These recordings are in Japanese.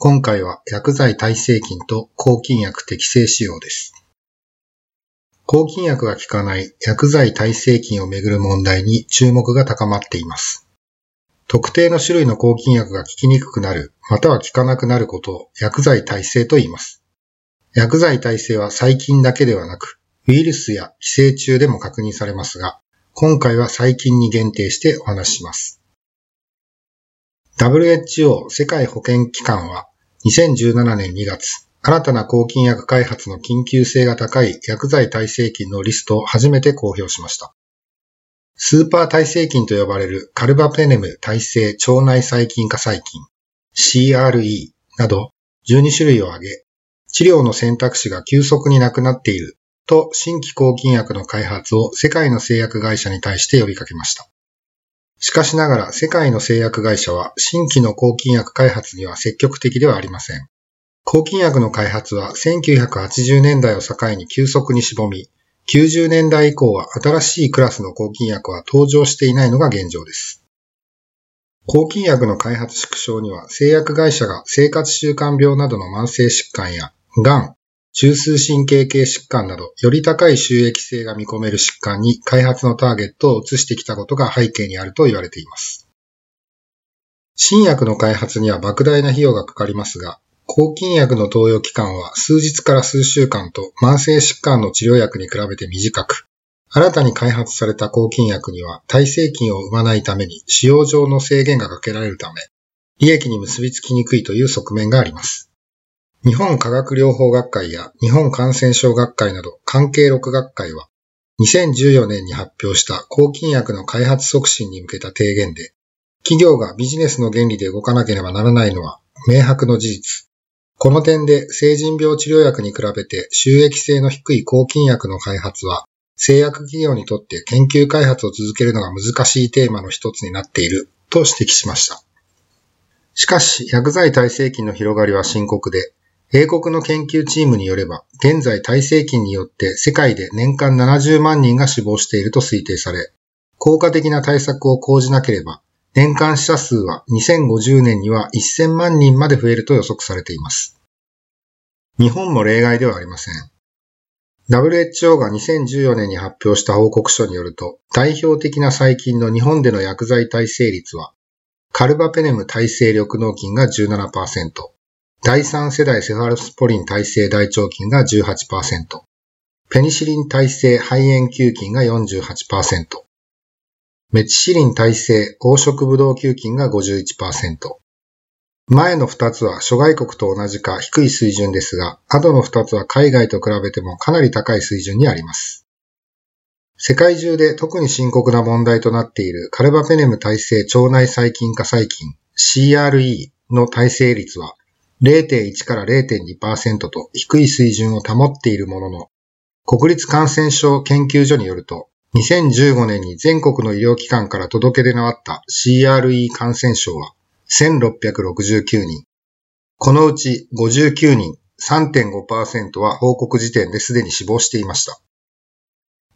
今回は薬剤耐性菌と抗菌薬適正使用です。抗菌薬が効かない薬剤耐性菌をめぐる問題に注目が高まっています。特定の種類の抗菌薬が効きにくくなる、または効かなくなることを薬剤耐性と言います。薬剤耐性は細菌だけではなく、ウイルスや寄生虫でも確認されますが、今回は細菌に限定してお話しします。WHO 世界保健機関は2017年2月、新たな抗菌薬開発の緊急性が高い薬剤耐性菌のリストを初めて公表しました。スーパー耐性菌と呼ばれるカルバペネム耐性腸内細菌化細菌 CRE など12種類を挙げ、治療の選択肢が急速になくなっていると新規抗菌薬の開発を世界の製薬会社に対して呼びかけました。しかしながら世界の製薬会社は新規の抗菌薬開発には積極的ではありません。抗菌薬の開発は1980年代を境に急速にしぼみ、90年代以降は新しいクラスの抗菌薬は登場していないのが現状です。抗菌薬の開発縮小には製薬会社が生活習慣病などの慢性疾患や、がん、中枢神経系疾患など、より高い収益性が見込める疾患に開発のターゲットを移してきたことが背景にあると言われています。新薬の開発には莫大な費用がかかりますが、抗菌薬の投与期間は数日から数週間と慢性疾患の治療薬に比べて短く、新たに開発された抗菌薬には耐性菌を生まないために使用上の制限がかけられるため、利益に結びつきにくいという側面があります。日本科学療法学会や日本感染症学会など関係6学会は2014年に発表した抗菌薬の開発促進に向けた提言で企業がビジネスの原理で動かなければならないのは明白の事実。この点で成人病治療薬に比べて収益性の低い抗菌薬の開発は製薬企業にとって研究開発を続けるのが難しいテーマの一つになっていると指摘しました。しかし薬剤耐性菌の広がりは深刻で英国の研究チームによれば、現在耐性菌によって世界で年間70万人が死亡していると推定され、効果的な対策を講じなければ、年間死者数は2050年には1000万人まで増えると予測されています。日本も例外ではありません。WHO が2014年に発表した報告書によると、代表的な細菌の日本での薬剤耐性率は、カルバペネム耐性緑膿菌が17%、第3世代セファロスポリン耐性大腸菌が18%、ペニシリン耐性肺炎球菌が48%、メチシリン耐性黄色ブドウ球菌が51%。前の2つは諸外国と同じか低い水準ですが、後の2つは海外と比べてもかなり高い水準にあります。世界中で特に深刻な問題となっているカルバペネム耐性腸内細菌化細菌 CRE の耐性率は0.1から0.2%と低い水準を保っているものの、国立感染症研究所によると、2015年に全国の医療機関から届け出のあった CRE 感染症は1669人。このうち59人、3.5%は報告時点ですでに死亡していました。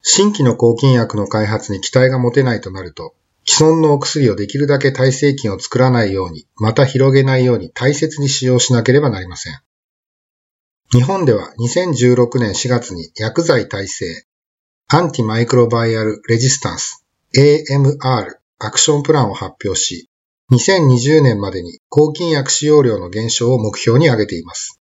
新規の抗菌薬の開発に期待が持てないとなると、既存のお薬をできるだけ耐性菌を作らないように、また広げないように大切に使用しなければなりません。日本では2016年4月に薬剤耐性、アンティマイクロバイアルレジスタンス AMR アクションプランを発表し、2020年までに抗菌薬使用量の減少を目標に挙げています。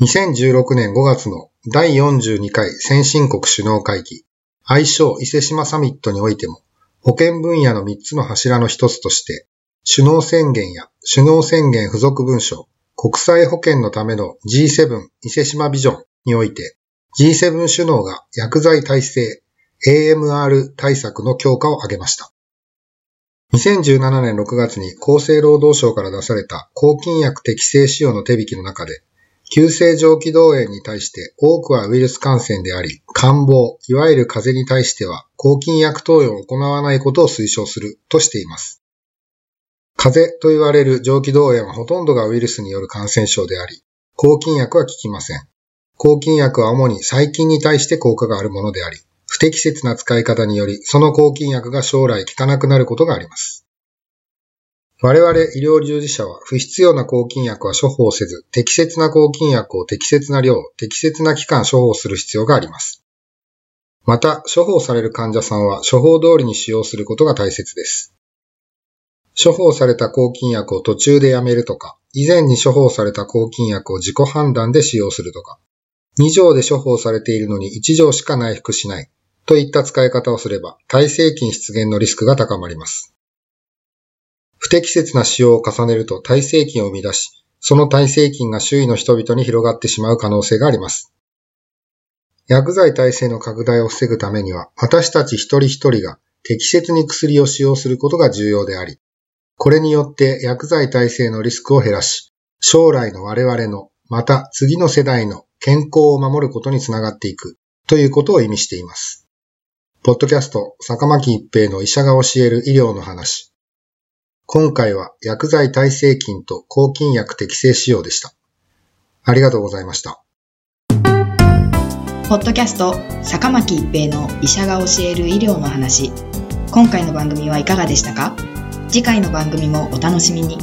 2016年5月の第42回先進国首脳会議、愛称伊勢島サミットにおいても、保健分野の3つの柱の一つとして、首脳宣言や首脳宣言付属文書、国際保健のための G7 伊勢島ビジョンにおいて、G7 首脳が薬剤耐性 AMR 対策の強化を挙げました。2017年6月に厚生労働省から出された抗菌薬適正使用の手引きの中で、急性上気道炎に対して多くはウイルス感染であり、感冒、いわゆる風邪に対しては抗菌薬投与を行わないことを推奨するとしています。風邪と言われる上気道炎はほとんどがウイルスによる感染症であり、抗菌薬は効きません。抗菌薬は主に細菌に対して効果があるものであり、不適切な使い方により、その抗菌薬が将来効かなくなることがあります。我々医療従事者は不必要な抗菌薬は処方せず、適切な抗菌薬を適切な量、適切な期間処方する必要があります。また、処方される患者さんは処方通りに使用することが大切です。処方された抗菌薬を途中でやめるとか、以前に処方された抗菌薬を自己判断で使用するとか、2錠で処方されているのに1錠しか内服しないといった使い方をすれば、耐性菌出現のリスクが高まります。不適切な使用を重ねると耐性菌を生み出し、その耐性菌が周囲の人々に広がってしまう可能性があります。薬剤耐性の拡大を防ぐためには、私たち一人一人が適切に薬を使用することが重要であり、これによって薬剤耐性のリスクを減らし、将来の我々の、また次の世代の健康を守ることにつながっていくということを意味しています。ポッドキャスト、坂巻一平の医者が教える医療の話。今回は薬剤耐性菌と抗菌薬適正使用でした。ありがとうございました。ポッドキャスト、坂巻一平の医者が教える医療の話。今回の番組はいかがでしたか？次回の番組もお楽しみに。